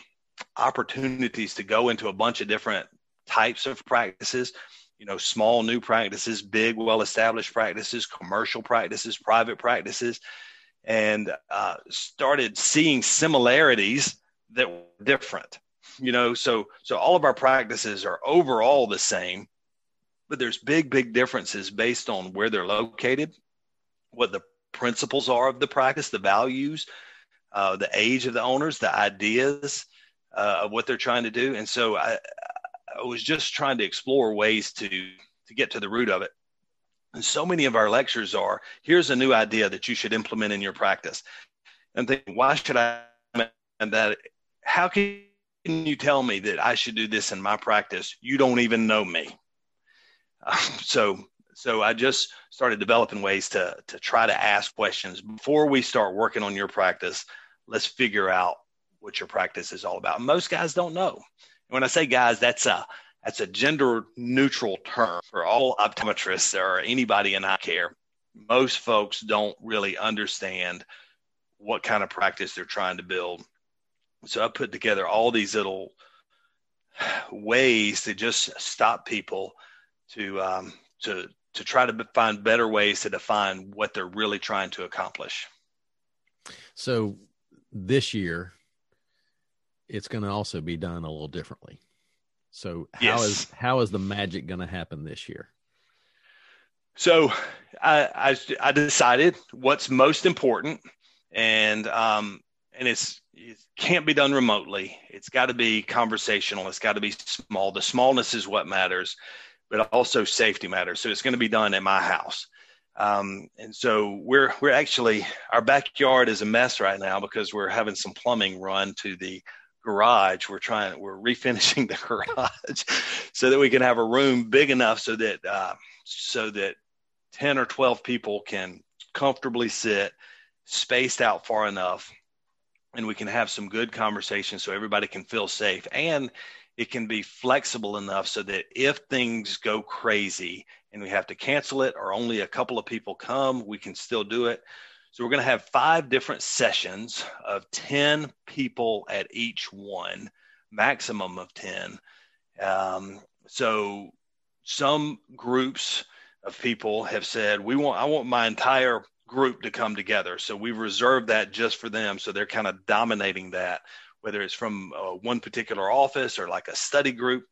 opportunities to go into a bunch of different types of practices. You know, small new practices, big, well established practices, commercial practices, private practices, and uh, started seeing similarities that were different. You know, so so all of our practices are overall the same, but there's big, big differences based on where they're located, what the principles are of the practice, the values, uh, the age of the owners, the ideas uh, of what they're trying to do. And so I, I was just trying to explore ways to to get to the root of it. And so many of our lectures are here's a new idea that you should implement in your practice. And think, why should I and that how can you tell me that I should do this in my practice? You don't even know me. So so I just started developing ways to to try to ask questions before we start working on your practice. Let's figure out what your practice is all about. Most guys don't know. And When I say guys, that's a that's a gender neutral term for all optometrists or anybody in eye care. Most folks don't really understand what kind of practice they're trying to build. So I put together all these little ways to just stop people to um, to to try to find better ways to define what they're really trying to accomplish. So this year, it's going to also be done a little differently. So how yes. is how is the magic going to happen this year? So I, I, I decided what's most important, and um, and it's it can't be done remotely. It's got to be conversational. It's got to be small. The smallness is what matters, but also safety matters. So it's going to be done at my house. Um, and so we're we're actually our backyard is a mess right now because we're having some plumbing run to the garage. We're trying we're refinishing the garage so that we can have a room big enough so that uh, so that ten or twelve people can comfortably sit spaced out far enough and we can have some good conversations so everybody can feel safe and it can be flexible enough so that if things go crazy and we have to cancel it or only a couple of people come, we can still do it. So we're going to have five different sessions of 10 people at each one, maximum of 10. Um, so some groups of people have said, we want, I want my entire group to come together. So we've reserved that just for them. So they're kind of dominating that, whether it's from uh, one particular office or like a study group.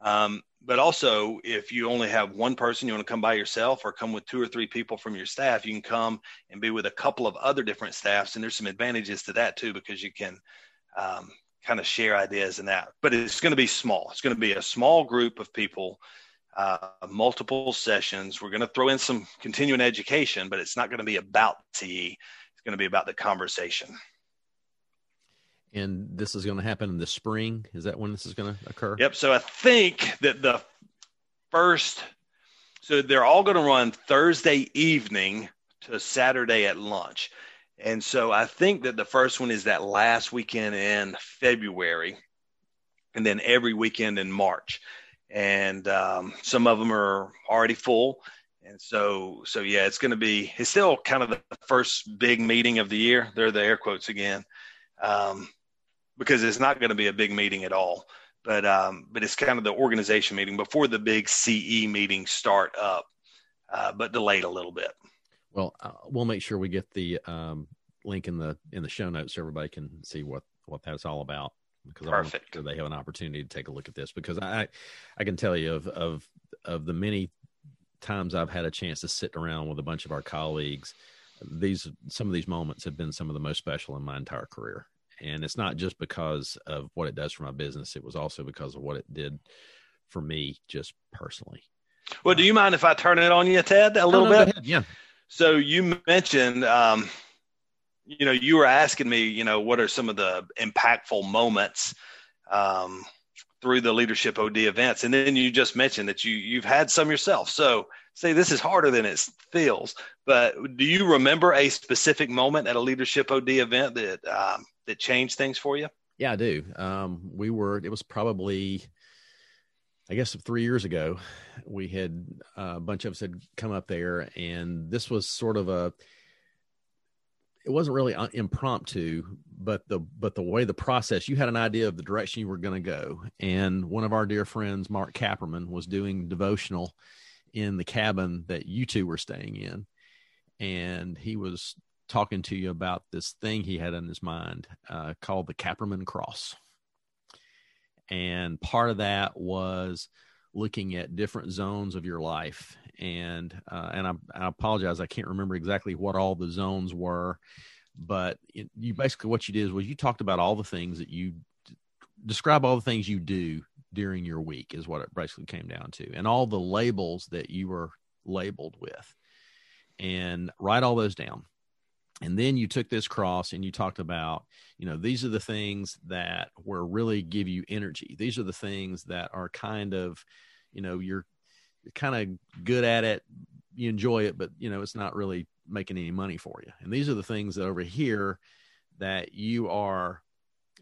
Um, but also, if you only have one person, you want to come by yourself or come with two or three people from your staff, you can come and be with a couple of other different staffs. And there's some advantages to that too, because you can um, kind of share ideas and that. But it's going to be small. It's going to be a small group of people uh, multiple sessions. We're going to throw in some continuing education, but it's not going to be about CE. It's going to be about the conversation. And this is going to happen in the spring. Is that when this is going to occur? Yep. So I think that the first, so they're all going to run Thursday evening to Saturday at lunch. And so I think that the first one is that last weekend in February, and then every weekend in March and um, some of them are already full. And so, so yeah, it's going to be. It's still kind of the first big meeting of the year. They're the air quotes again, um, because it's not going to be a big meeting at all. But um, but it's kind of the organization meeting before the big CE meeting start up, uh, but delayed a little bit. Well, uh, we'll make sure we get the um, link in the in the show notes so everybody can see what what that's all about because Perfect. they have an opportunity to take a look at this because I I can tell you of of of the many times I've had a chance to sit around with a bunch of our colleagues these some of these moments have been some of the most special in my entire career and it's not just because of what it does for my business it was also because of what it did for me just personally. Well do you mind if i turn it on you ted a little no, no, bit yeah. So you mentioned um, you know, you were asking me, you know, what are some of the impactful moments um, through the leadership OD events, and then you just mentioned that you you've had some yourself. So say this is harder than it feels, but do you remember a specific moment at a leadership OD event that um, that changed things for you? Yeah, I do. Um, we were. It was probably. I guess three years ago, we had uh, a bunch of us had come up there, and this was sort of a it wasn't really impromptu, but the but the way the process, you had an idea of the direction you were going to go, and one of our dear friends, Mark Kapperman, was doing devotional in the cabin that you two were staying in, and he was talking to you about this thing he had in his mind uh, called the Kapperman Cross, and part of that was looking at different zones of your life. And uh, and I, I, apologize I can't remember exactly what all the zones were, but it, you basically what you did was you talked about all the things that you describe all the things you do during your week is what it basically came down to, and all the labels that you were labeled with, and write all those down. And then you took this cross and you talked about, you know, these are the things that were really give you energy. These are the things that are kind of, you know, you're you're kind of good at it, you enjoy it, but you know it's not really making any money for you. And these are the things that over here that you are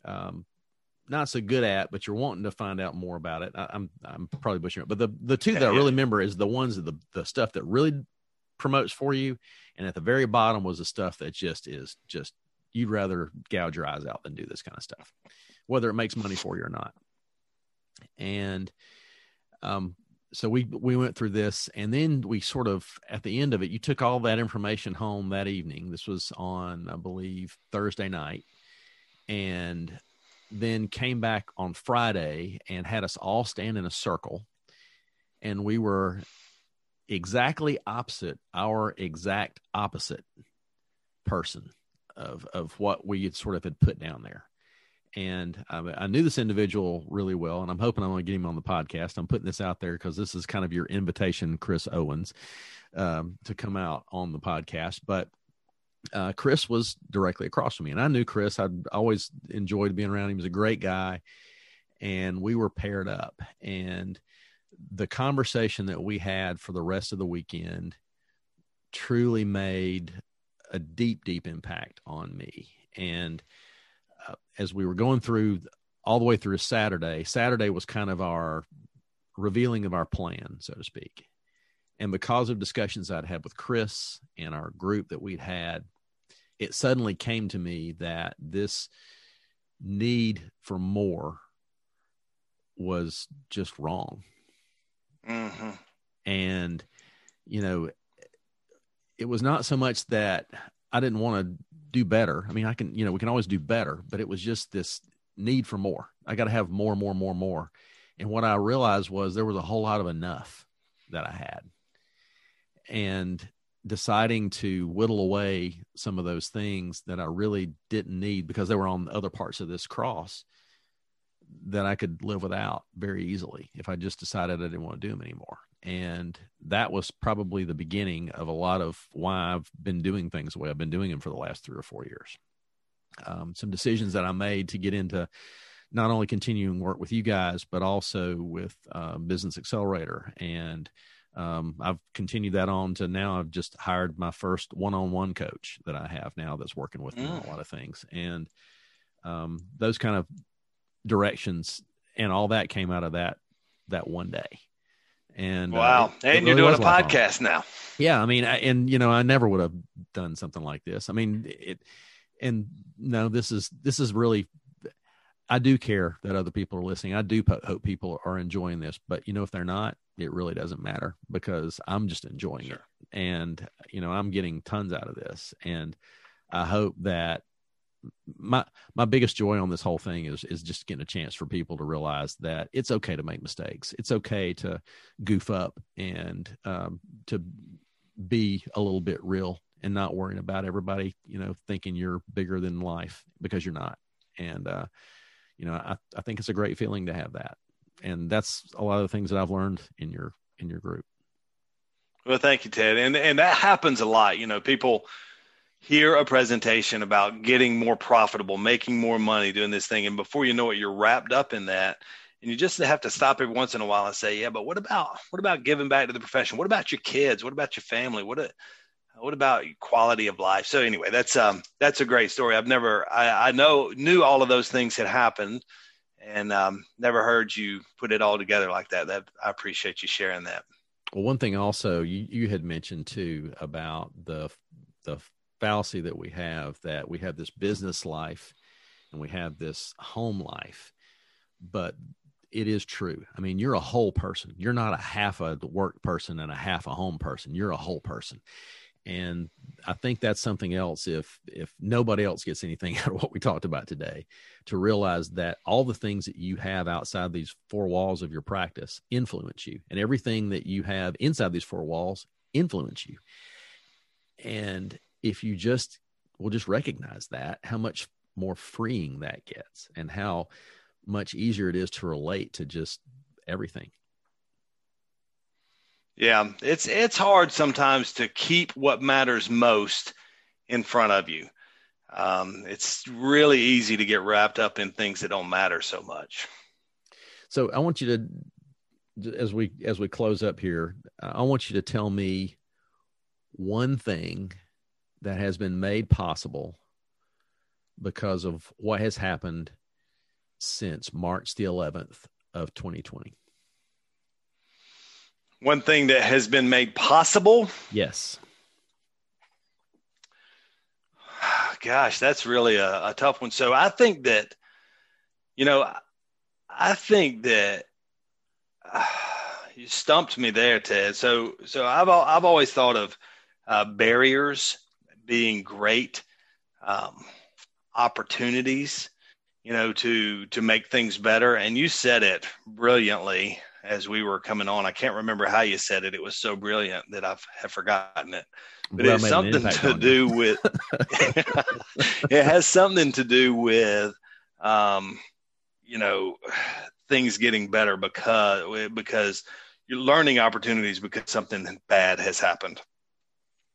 um, not so good at, but you're wanting to find out more about it. I, am I'm, I'm probably butchering it, but the the two that I really remember is the ones that the the stuff that really promotes for you, and at the very bottom was the stuff that just is just you'd rather gouge your eyes out than do this kind of stuff, whether it makes money for you or not. And um, so we we went through this and then we sort of at the end of it you took all that information home that evening this was on i believe thursday night and then came back on friday and had us all stand in a circle and we were exactly opposite our exact opposite person of of what we had sort of had put down there. And I, knew this individual really well, and I'm hoping I'm going to get him on the podcast. I'm putting this out there because this is kind of your invitation, Chris Owens, um, to come out on the podcast. But uh, Chris was directly across from me, and I knew Chris. I'd always enjoyed being around him. He was a great guy, and we were paired up. And the conversation that we had for the rest of the weekend truly made a deep, deep impact on me. And uh, as we were going through all the way through Saturday, Saturday was kind of our revealing of our plan, so to speak. And because of discussions I'd had with Chris and our group that we'd had, it suddenly came to me that this need for more was just wrong. And, you know, it was not so much that I didn't want to do better. I mean, I can, you know, we can always do better, but it was just this need for more. I got to have more, more, more, more. And what I realized was there was a whole lot of enough that I had. And deciding to whittle away some of those things that I really didn't need because they were on other parts of this cross that I could live without very easily if I just decided I didn't want to do them anymore. And that was probably the beginning of a lot of why I've been doing things the way I've been doing them for the last three or four years. Um, some decisions that I made to get into not only continuing work with you guys, but also with uh, Business Accelerator. And um, I've continued that on to now I've just hired my first one on one coach that I have now that's working with me on a mm. lot of things. And um, those kind of directions and all that came out of that that one day and uh, wow, uh, and it you're doing a podcast now. Yeah, I mean, I, and you know, I never would have done something like this. I mean, it, and no, this is this is really. I do care that other people are listening. I do hope people are enjoying this, but you know, if they're not, it really doesn't matter because I'm just enjoying sure. it, and you know, I'm getting tons out of this, and I hope that my my biggest joy on this whole thing is is just getting a chance for people to realize that it's okay to make mistakes. It's okay to goof up and um, to be a little bit real and not worrying about everybody, you know, thinking you're bigger than life because you're not. And uh, you know, I, I think it's a great feeling to have that. And that's a lot of the things that I've learned in your in your group. Well, thank you, Ted. And and that happens a lot. You know, people hear a presentation about getting more profitable, making more money, doing this thing, and before you know it, you're wrapped up in that. And you just have to stop every once in a while and say, "Yeah, but what about what about giving back to the profession? What about your kids? What about your family? What a, what about quality of life?" So anyway, that's um that's a great story. I've never I, I know knew all of those things had happened, and um, never heard you put it all together like that. That I appreciate you sharing that. Well, one thing also you you had mentioned too about the the fallacy that we have that we have this business life and we have this home life. But it is true. I mean you're a whole person. You're not a half a work person and a half a home person. You're a whole person. And i think that's something else if if nobody else gets anything out of what we talked about today to realize that all the things that you have outside these four walls of your practice influence you. And everything that you have inside these four walls influence you. And if you just will just recognize that, how much more freeing that gets and how much easier it is to relate to just everything. Yeah, it's it's hard sometimes to keep what matters most in front of you. Um, it's really easy to get wrapped up in things that don't matter so much. So I want you to, as we as we close up here, I want you to tell me one thing that has been made possible because of what has happened since March the 11th of 2020? One thing that has been made possible? Yes. Gosh, that's really a, a tough one. So I think that, you know, I think that uh, you stumped me there, Ted. So, so I've I've always thought of uh, barriers being great um, opportunities, you know, to to make things better. And you said it brilliantly. as we were coming on. I can't remember how you said it. It was so brilliant that I've have forgotten it. But well, it's something to do with. it has something to do with, um, you know, things getting better because because you're learning opportunities because something bad has happened.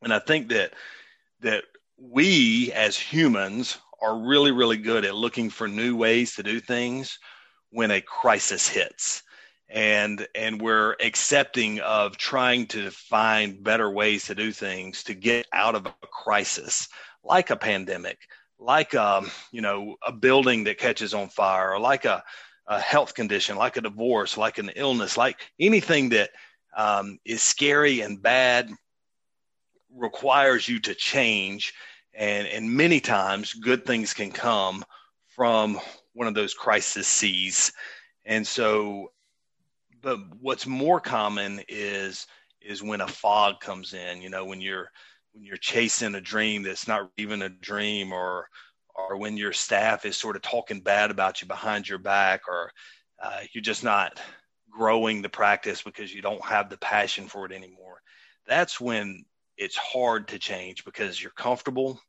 And I think that that we as humans are really really good at looking for new ways to do things when a crisis hits. And and we're accepting of trying to find better ways to do things to get out of a crisis like a pandemic like a, um, you know a building that catches on fire or like a, a health condition like a divorce like an illness like anything that um, is scary and bad requires you to change and and many times good things can come from one of those crises seas. And so but what's more common is is when a fog comes in you know when you're when you're chasing a dream that's not even a dream or or when your staff is sort of talking bad about you behind your back or uh, you're just not growing the practice because you don't have the passion for it anymore. That's when it's hard to change because you're comfortable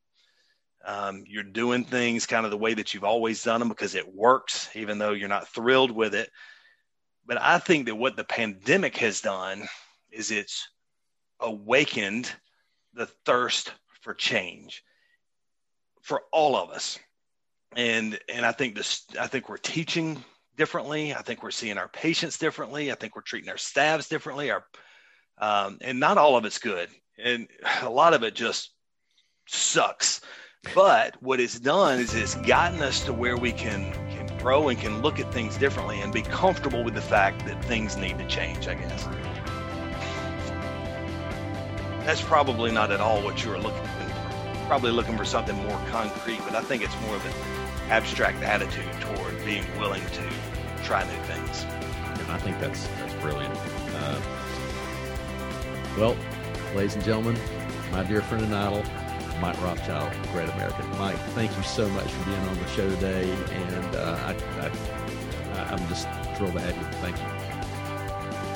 um, you're doing things kind of the way that you've always done them because it works even though you're not thrilled with it but I think that what the pandemic has done is it's awakened the thirst for change for all of us. And and I think this I think we're teaching differently. I think we're seeing our patients differently. I think we're treating our staffs differently. Our um, and not all of it's good, and a lot of it just sucks. But what it's done is it's gotten us to where we can can grow and can look at things differently and be comfortable with the fact that things need to change, I guess. That's probably not at all what you were looking for. Probably looking for something more concrete, but I think it's more of an abstract attitude toward being willing to try new things. I think that's that's brilliant. Uh, well, ladies and gentlemen, my dear friend and idol, Mike Rothschild, Great American. Mike, thank you so much for being on the show today, and uh, I, I, I'm just thrilled to have you. Thank you.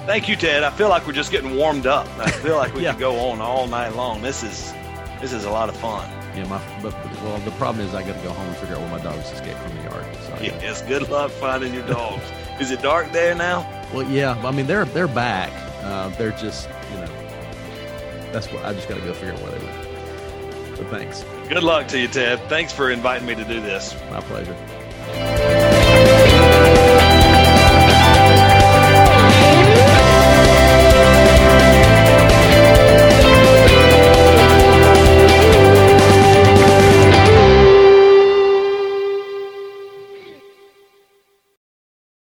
Thank you, Ted. I feel like we're just getting warmed up. I feel like we yeah. could go on all night long. This is this is a lot of fun. Yeah, my but, well, the problem is I got to go home and figure out where my dogs escaped from the yard. So yeah, yes, good luck finding your dogs. is it dark there now? Well, yeah. I mean, they're they're back. Uh, they're just you know that's what I just got to go figure out where they went. But thanks. Good luck to you, Ted. Thanks for inviting me to do this. My pleasure.